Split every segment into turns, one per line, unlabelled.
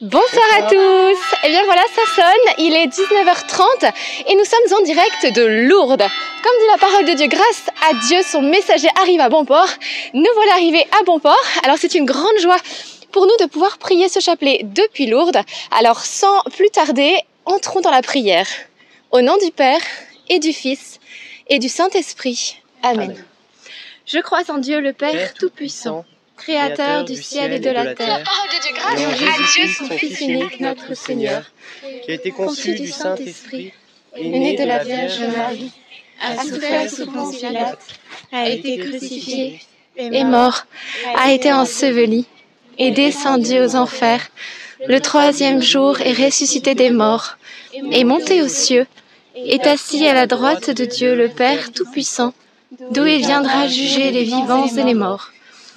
Bonsoir à tous Et eh bien voilà, ça sonne, il est 19h30 et nous sommes en direct de Lourdes. Comme dit la parole de Dieu, grâce à Dieu, son messager arrive à bon port. Nous voilà arrivés à bon port. Alors c'est une grande joie pour nous de pouvoir prier ce chapelet depuis Lourdes. Alors sans plus tarder, entrons dans la prière. Au nom du Père et du Fils et du Saint-Esprit. Amen. Je crois en Dieu le Père Tout-Puissant Créateur du ciel et de la terre, parole de Dieu, grâce à Dieu, son Fils unique, notre Seigneur,
qui a été conçu du Saint-Esprit,
est né de la Vierge Marie, a souffert sous Ponce Pilate, a été crucifié, est mort, a été enseveli, est descendu aux enfers, le troisième jour est ressuscité des morts, est monté aux cieux, est assis à la droite de Dieu le Père Tout-Puissant, d'où il viendra juger les vivants et les morts.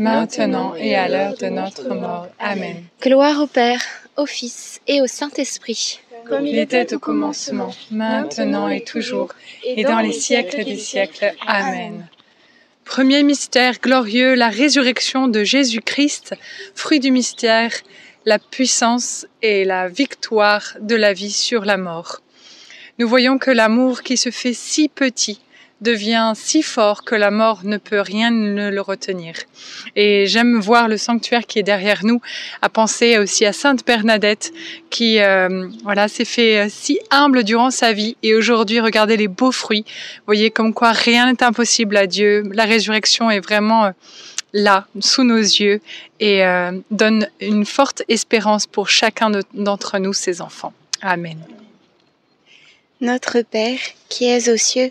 maintenant et à l'heure de notre mort. Amen.
Gloire au Père, au Fils et au Saint-Esprit.
Comme il était au commencement, maintenant et toujours, et dans les siècles des siècles. Amen. Premier mystère glorieux, la résurrection de Jésus-Christ, fruit du mystère, la puissance et la victoire de la vie sur la mort. Nous voyons que l'amour qui se fait si petit devient si fort que la mort ne peut rien ne le retenir. Et j'aime voir le sanctuaire qui est derrière nous, à penser aussi à Sainte Bernadette qui euh, voilà s'est fait euh, si humble durant sa vie et aujourd'hui regardez les beaux fruits. Vous voyez comme quoi rien n'est impossible à Dieu. La résurrection est vraiment euh, là, sous nos yeux, et donne une forte espérance pour chacun d'entre nous, ses enfants. Amen.
Notre Père, qui es aux cieux,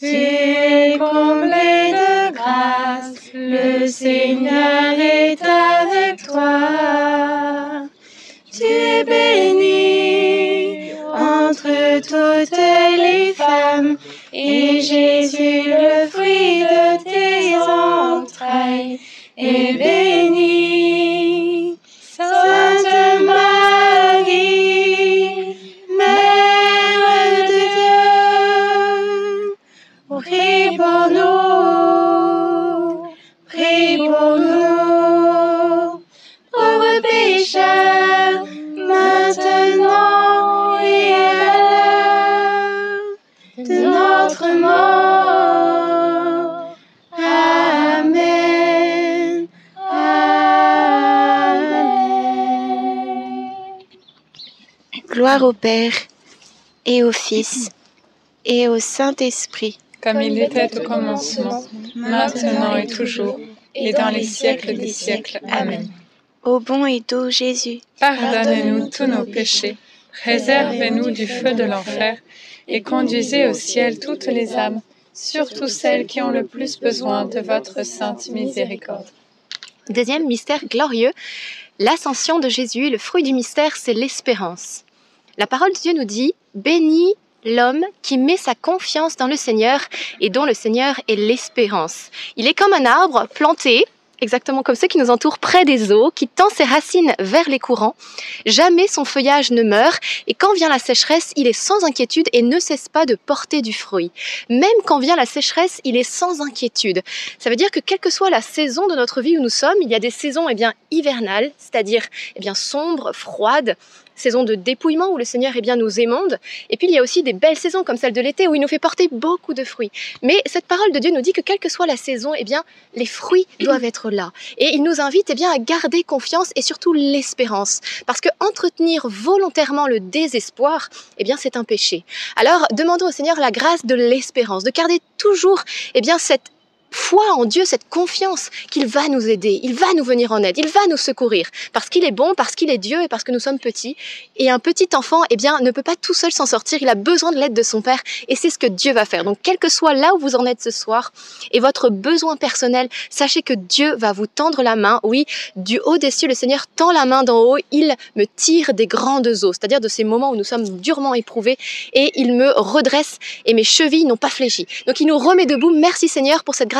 tu es comblée de grâce, le Seigneur est avec toi. Tu es bénie entre toutes les femmes, et Jésus, le fruit de tes entrailles, est béni. Gloire au Père et au Fils et au Saint-Esprit.
Comme il était au commencement, maintenant et toujours, et dans les siècles des siècles. Amen.
Ô bon et doux Jésus,
Pardonnez-nous tous nos péchés, réservez-nous du feu de l'enfer, et conduisez au ciel toutes les âmes, surtout celles qui ont le plus besoin de votre sainte miséricorde.
Deuxième mystère glorieux, l'ascension de Jésus. Le fruit du mystère, c'est l'espérance. La parole de Dieu nous dit, béni l'homme qui met sa confiance dans le Seigneur et dont le Seigneur est l'espérance. Il est comme un arbre planté, exactement comme ceux qui nous entourent près des eaux, qui tend ses racines vers les courants. Jamais son feuillage ne meurt, et quand vient la sécheresse, il est sans inquiétude et ne cesse pas de porter du fruit. Même quand vient la sécheresse, il est sans inquiétude. Ça veut dire que quelle que soit la saison de notre vie où nous sommes, il y a des saisons eh bien, hivernales, c'est-à-dire eh bien, sombres, froides, saison de dépouillement où le Seigneur eh bien, nous émonde. Et puis il y a aussi des belles saisons comme celle de l'été où il nous fait porter beaucoup de fruits. Mais cette parole de Dieu nous dit que quelle que soit la saison, eh bien, les fruits doivent être là. Et il nous invite eh bien, à garder confiance et surtout l'espérance. Parce que entretenir volontairement le désespoir, eh bien, c'est un péché. Alors demandons au Seigneur la grâce de l'espérance, de garder toujours eh bien, cette foi en Dieu, cette confiance qu'il va nous aider, il va nous venir en aide, il va nous secourir, parce qu'il est bon, parce qu'il est Dieu et parce que nous sommes petits. Et un petit enfant, eh bien, ne peut pas tout seul s'en sortir, il a besoin de l'aide de son Père, et c'est ce que Dieu va faire. Donc, quel que soit là où vous en êtes ce soir, et votre besoin personnel, sachez que Dieu va vous tendre la main. Oui, du haut des cieux, le Seigneur tend la main d'en haut, il me tire des grandes eaux, c'est-à-dire de ces moments où nous sommes durement éprouvés, et il me redresse, et mes chevilles n'ont pas fléchi. Donc, il nous remet debout. Merci Seigneur pour cette grâce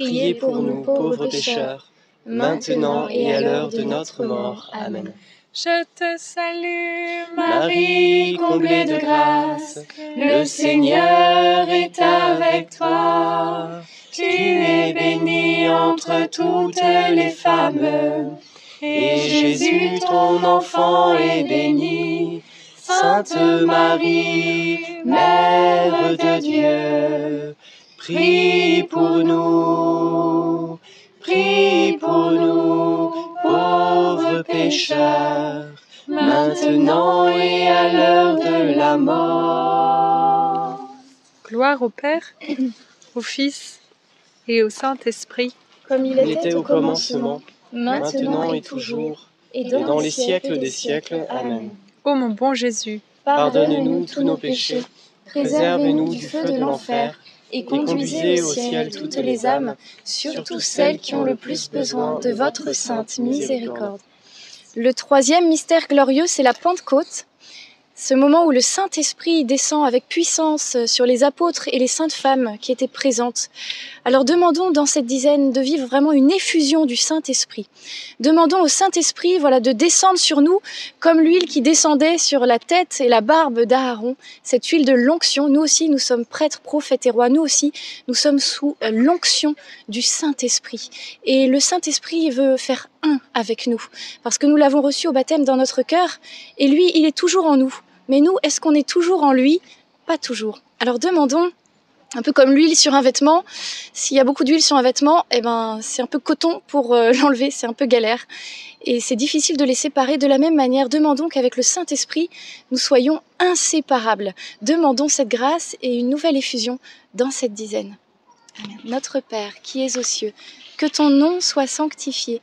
priez pour nous pauvres pécheurs, maintenant et à l'heure de notre mort. Amen.
Je te salue
Marie, comblée de grâce, le Seigneur est avec toi. Tu es bénie entre toutes les femmes, et Jésus, ton enfant, est béni. Sainte Marie, Mère de Dieu, prie pour nous, prie pour nous, pauvres pécheurs, maintenant et à l'heure de la mort.
Gloire au Père, au Fils et au Saint-Esprit,
Comme il
était au commencement, maintenant et toujours,
et
et dans les siècles des siècles. Amen.
Ô mon bon Jésus,
Pardonnez-nous tous nos péchés, préservez-nous du feu de l'enfer,
et conduisez au ciel toutes les âmes, surtout celles qui ont le plus besoin de votre sainte miséricorde. Le troisième mystère glorieux, c'est la Pentecôte, ce moment où le Saint-Esprit descend avec puissance sur les apôtres et les saintes femmes qui étaient présentes. Alors demandons dans cette dizaine de vivre vraiment une effusion du Saint-Esprit. Demandons au Saint-Esprit voilà de descendre sur nous comme l'huile qui descendait sur la tête et la barbe d'Aaron, cette huile de l'onction. Nous aussi nous sommes prêtres, prophètes et rois. Nous aussi nous sommes sous euh, l'onction du Saint-Esprit. Et le Saint-Esprit veut faire un avec nous parce que nous l'avons reçu au baptême dans notre cœur et lui, il est toujours en nous. Mais nous, est-ce qu'on est toujours en lui? Pas toujours. Alors demandons, un peu comme l'huile sur un vêtement, s'il y a beaucoup d'huile sur un vêtement, eh ben c'est un peu coton pour euh, l'enlever, c'est un peu galère. Et c'est difficile de les séparer. De la même manière, demandons qu'avec le Saint-Esprit, nous soyons inséparables. Demandons cette grâce et une nouvelle effusion dans cette dizaine. Notre Père, qui es aux cieux, que ton nom soit sanctifié,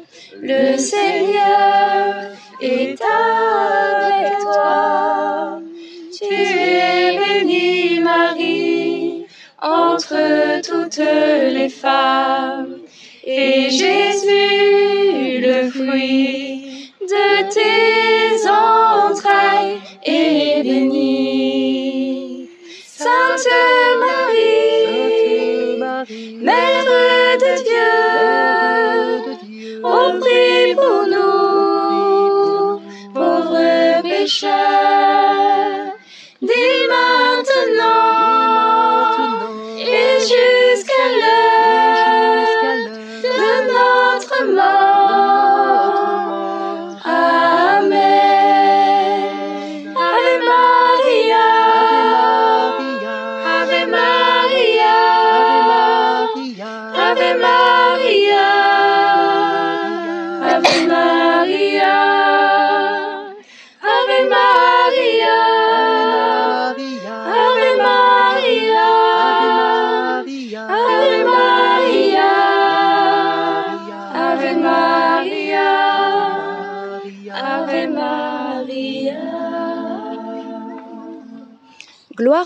Le Seigneur est avec toi. Tu es bénie Marie entre toutes les femmes. Et Jésus, le fruit de tes entrailles, est béni. Sainte Marie, Mère de Dieu, prie pour nous, pauvres pécheurs, dès maintenant et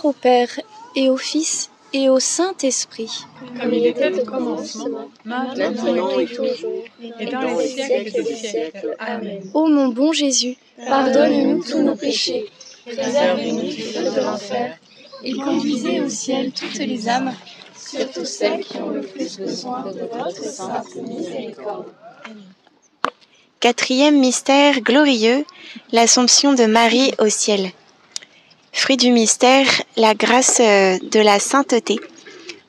Gloire au Père et au Fils et au Saint-Esprit.
comme il était au commencement, maintenant et toujours, et dans les siècles des siècles. Amen.
Ô mon bon Jésus, pardonne-nous tous nos péchés,
Préservez-nous du feu de l'enfer
et conduisez au ciel toutes les âmes,
surtout celles qui ont le plus besoin de votre sainte miséricorde.
Quatrième mystère glorieux, l'Assomption de Marie au ciel. Fruit du mystère, la grâce euh, de la sainteté.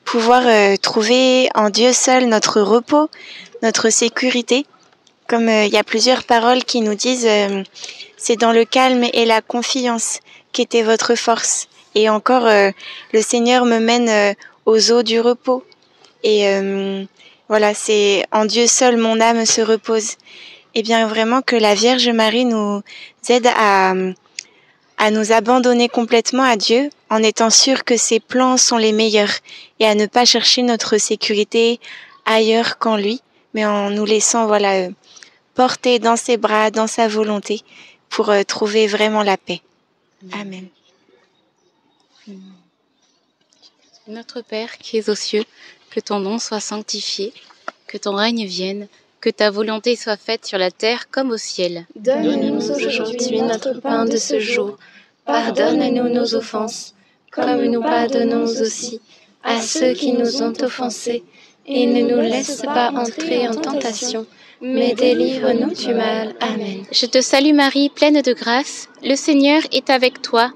Pouvoir euh, trouver en Dieu seul notre repos, notre sécurité. Comme euh, il y a plusieurs paroles qui nous disent, c'est dans le calme et la confiance qu'était votre force. Et encore, le Seigneur me mène aux eaux du repos. Et voilà, c'est en Dieu seul mon âme se repose. Et bien vraiment que la Vierge Marie nous aide à, à nous abandonner complètement à Dieu en étant sûr que ses plans sont les meilleurs et à ne pas chercher notre sécurité ailleurs qu'en lui, mais en nous laissant voilà euh, porter dans ses bras, dans sa volonté pour euh, trouver vraiment la paix. Amen.
Notre Père qui es aux cieux, que ton nom soit sanctifié, que ton règne vienne, que ta volonté soit faite sur la terre comme au ciel.
Donne-nous aujourd'hui notre pain de ce jour. Pardonne-nous nos offenses, comme nous pardonnons aussi à ceux qui nous ont offensés, et ne nous laisse pas entrer en tentation, mais délivre-nous du mal. Amen.
Je te salue Marie, pleine de grâce, le Seigneur est avec toi.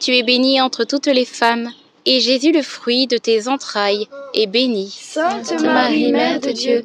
Tu es bénie entre toutes les femmes, et Jésus, le fruit de tes entrailles, est béni.
Sainte Marie, Mère de Dieu,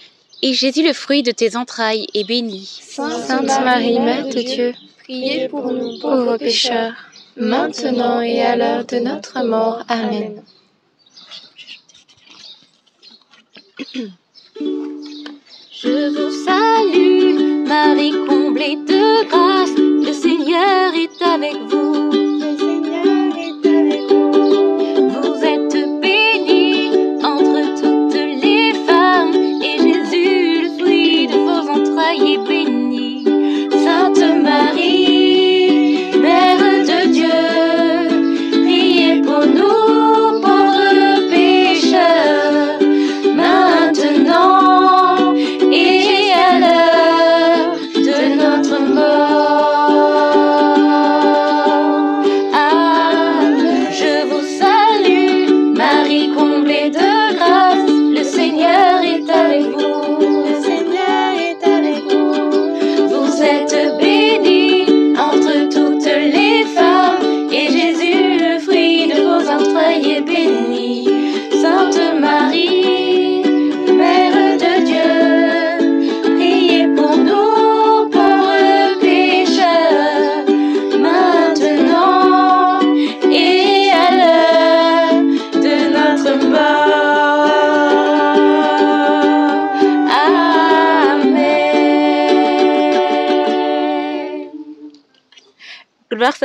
et Jésus, le fruit de tes entrailles, est béni.
Sainte Marie, Mère de Dieu, priez pour nous pauvres pécheurs, maintenant et à l'heure de notre mort. Amen.
Je vous salue, Marie comblée de grâce, le Seigneur est avec vous. Sainte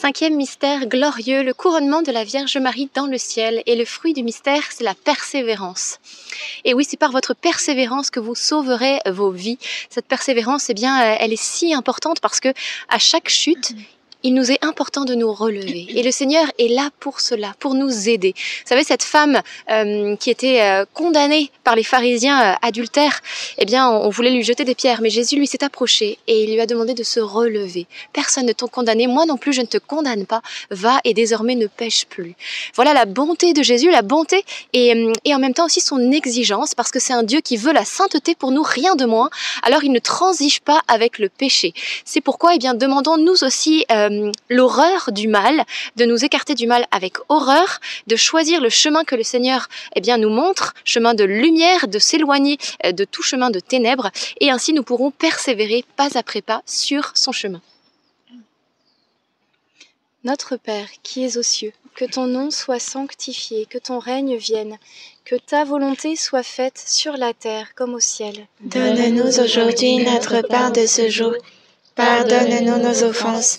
Cinquième mystère glorieux, le couronnement de la Vierge Marie dans le ciel. Et le fruit du mystère, c'est la persévérance. Et oui, c'est par votre persévérance que vous sauverez vos vies. Cette persévérance, eh bien, euh, elle est si importante parce que à chaque chute,
il nous est important de nous relever. Et le Seigneur est là pour cela, pour nous aider. Vous savez, cette femme euh, qui était euh, condamnée par les pharisiens euh, adultères, eh bien, on, voulait lui jeter des pierres, mais Jésus lui s'est approché et il lui a demandé de se relever. Personne ne t'a condamné, moi non plus, je ne te condamne pas. Va et désormais ne pêche plus. Voilà la bonté de Jésus, la bonté et, et en même temps aussi son exigence, parce que c'est un Dieu qui veut la sainteté pour nous, rien de moins. Alors il ne transige pas avec le péché. C'est pourquoi, eh bien, demandons nous aussi euh, l'horreur du mal, de nous écarter du mal avec horreur, de choisir le chemin que le Seigneur eh bien, nous montre, chemin de lumière, de s'éloigner euh, de tout chemin de ténèbres, et ainsi nous pourrons persévérer pas après pas sur son chemin.
Notre Père, qui es aux cieux, que ton nom soit sanctifié, que ton règne vienne, que ta volonté soit faite sur la terre comme au ciel.
Donne-nous aujourd'hui notre pain de ce jour. Pardonne-nous nos offenses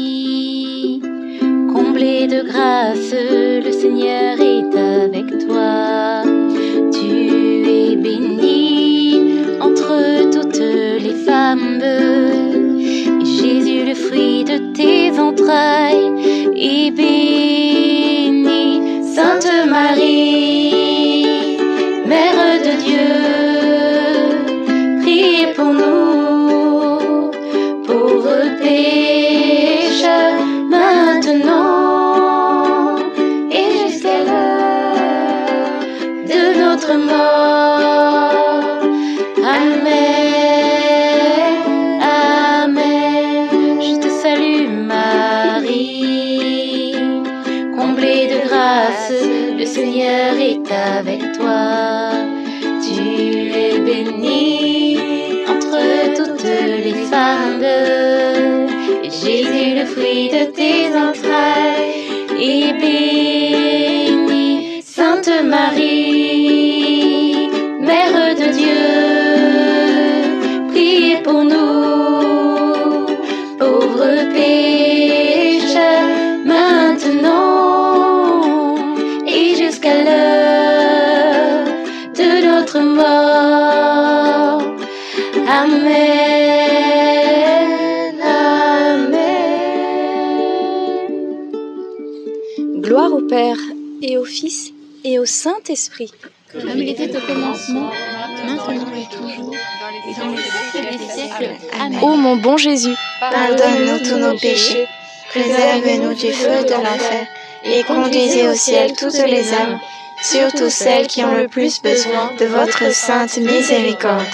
comblée de grâce, le Seigneur est avec toi. Tu es bénie entre toutes les femmes Jésus, le fruit de tes entrailles, est béni. repêche maintenant et jusqu'à l'heure de notre mort. Amen. Amen.
Gloire au Père et au Fils et au Saint-Esprit.
Comme il était au commencement, maintenant et toujours, et dans les Amen.
Ô mon bon Jésus,
Pardonne-nous tous nos péchés, préserve-nous du feu de l'enfer, et conduisez au ciel toutes les âmes, surtout celles qui ont le plus besoin de votre sainte miséricorde.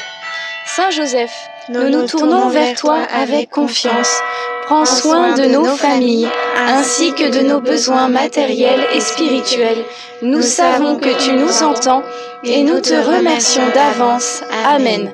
Saint Joseph, nous nous tournons vers toi avec confiance. Prends soin de nos familles, ainsi que de nos besoins matériels et spirituels. Nous savons que tu nous entends et nous te remercions d'avance. Amen.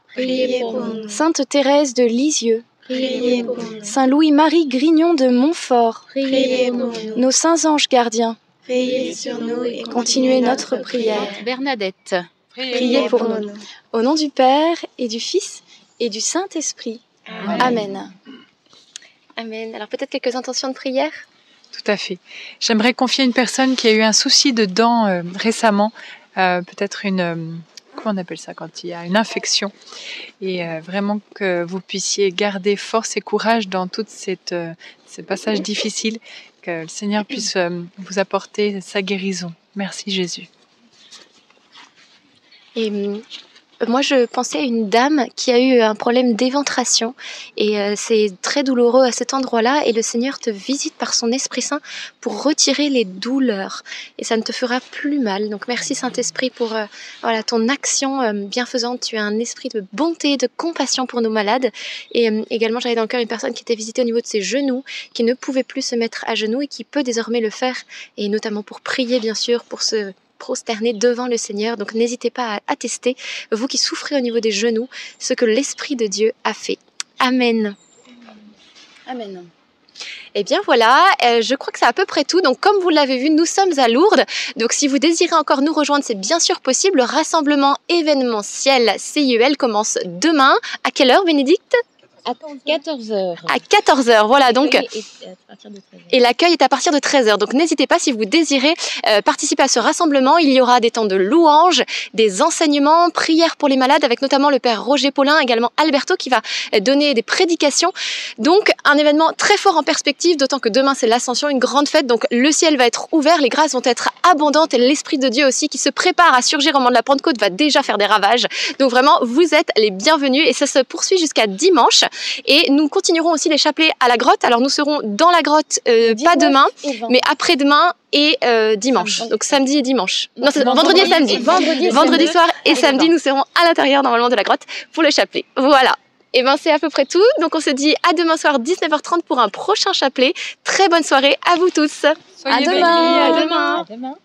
Priez pour nous.
Sainte Thérèse de Lisieux,
Priez pour nous.
Saint Louis-Marie Grignon de Montfort,
Priez pour nous.
nos saints anges gardiens,
Veillez sur nous et
continuez notre prière.
Bernadette.
Priez pour nous. Au nom du Père et du Fils et du Saint-Esprit. Amen.
Amen. Alors peut-être quelques intentions de prière?
Tout à fait. J'aimerais confier une personne qui a eu un souci de dents euh, récemment, euh, peut-être une, euh, comment on appelle ça quand il y a une infection, et euh, vraiment que vous puissiez garder force et courage dans tous euh, ces passages difficiles, que le Seigneur puisse euh, vous apporter sa guérison. Merci Jésus.
Et hum, moi, je pensais à une dame qui a eu un problème d'éventration et euh, c'est très douloureux à cet endroit-là et le Seigneur te visite par son Esprit Saint pour retirer les douleurs et ça ne te fera plus mal. Donc merci Saint-Esprit pour euh, voilà ton action euh, bienfaisante. Tu as un esprit de bonté, de compassion pour nos malades et également j'avais dans le cœur une personne qui était visitée au niveau de ses genoux, qui ne pouvait plus se mettre à genoux et qui peut désormais le faire et notamment pour prier bien sûr, pour se prosterner devant le Seigneur. Donc n'hésitez pas à attester, vous qui souffrez au niveau des genoux, ce que l'Esprit de Dieu a fait. Amen.
Amen.
Eh bien voilà, euh, je crois que c'est à peu près tout. Donc comme vous l'avez vu, nous sommes à Lourdes. Donc si vous désirez encore nous rejoindre, c'est bien sûr possible. Le rassemblement événementiel CIEL commence demain. À quelle heure, Bénédicte?
À 14h.
À 14h. Voilà, donc
à partir de 13h.
et l'accueil est à partir de 13h. Donc n'hésitez pas si vous désirez euh, participer à ce rassemblement. Il y aura des temps de louanges, des enseignements, prières pour les malades avec notamment le père Roger Paulin, également Alberto qui va donner des prédications. Donc un événement très fort en perspective, d'autant que demain c'est l'ascension, une grande fête. Donc le ciel va être ouvert, les grâces vont être abondantes et l'Esprit de Dieu aussi qui se prépare à surgir au moment de la Pentecôte va déjà faire des ravages. Donc vraiment, vous êtes les bienvenus et ça se poursuit jusqu'à dimanche. Et nous continuerons aussi les chapelets à la grotte. Alors nous serons dans la grotte, euh, pas
19
demain,
et 20.
mais après-demain et euh, dimanche. Donc samedi et dimanche. Non, c'est vendredi et samedi.
Vendredi
Vendredi soir et samedi, nous serons à l'intérieur normalement de la grotte pour le chapelet. Voilà. Et ben c'est à peu près tout. Donc on se dit à demain soir 19h30 pour un prochain chapelet. Très bonne soirée à vous tous.
Soyez
À
bénis.
demain.
À demain.
À demain.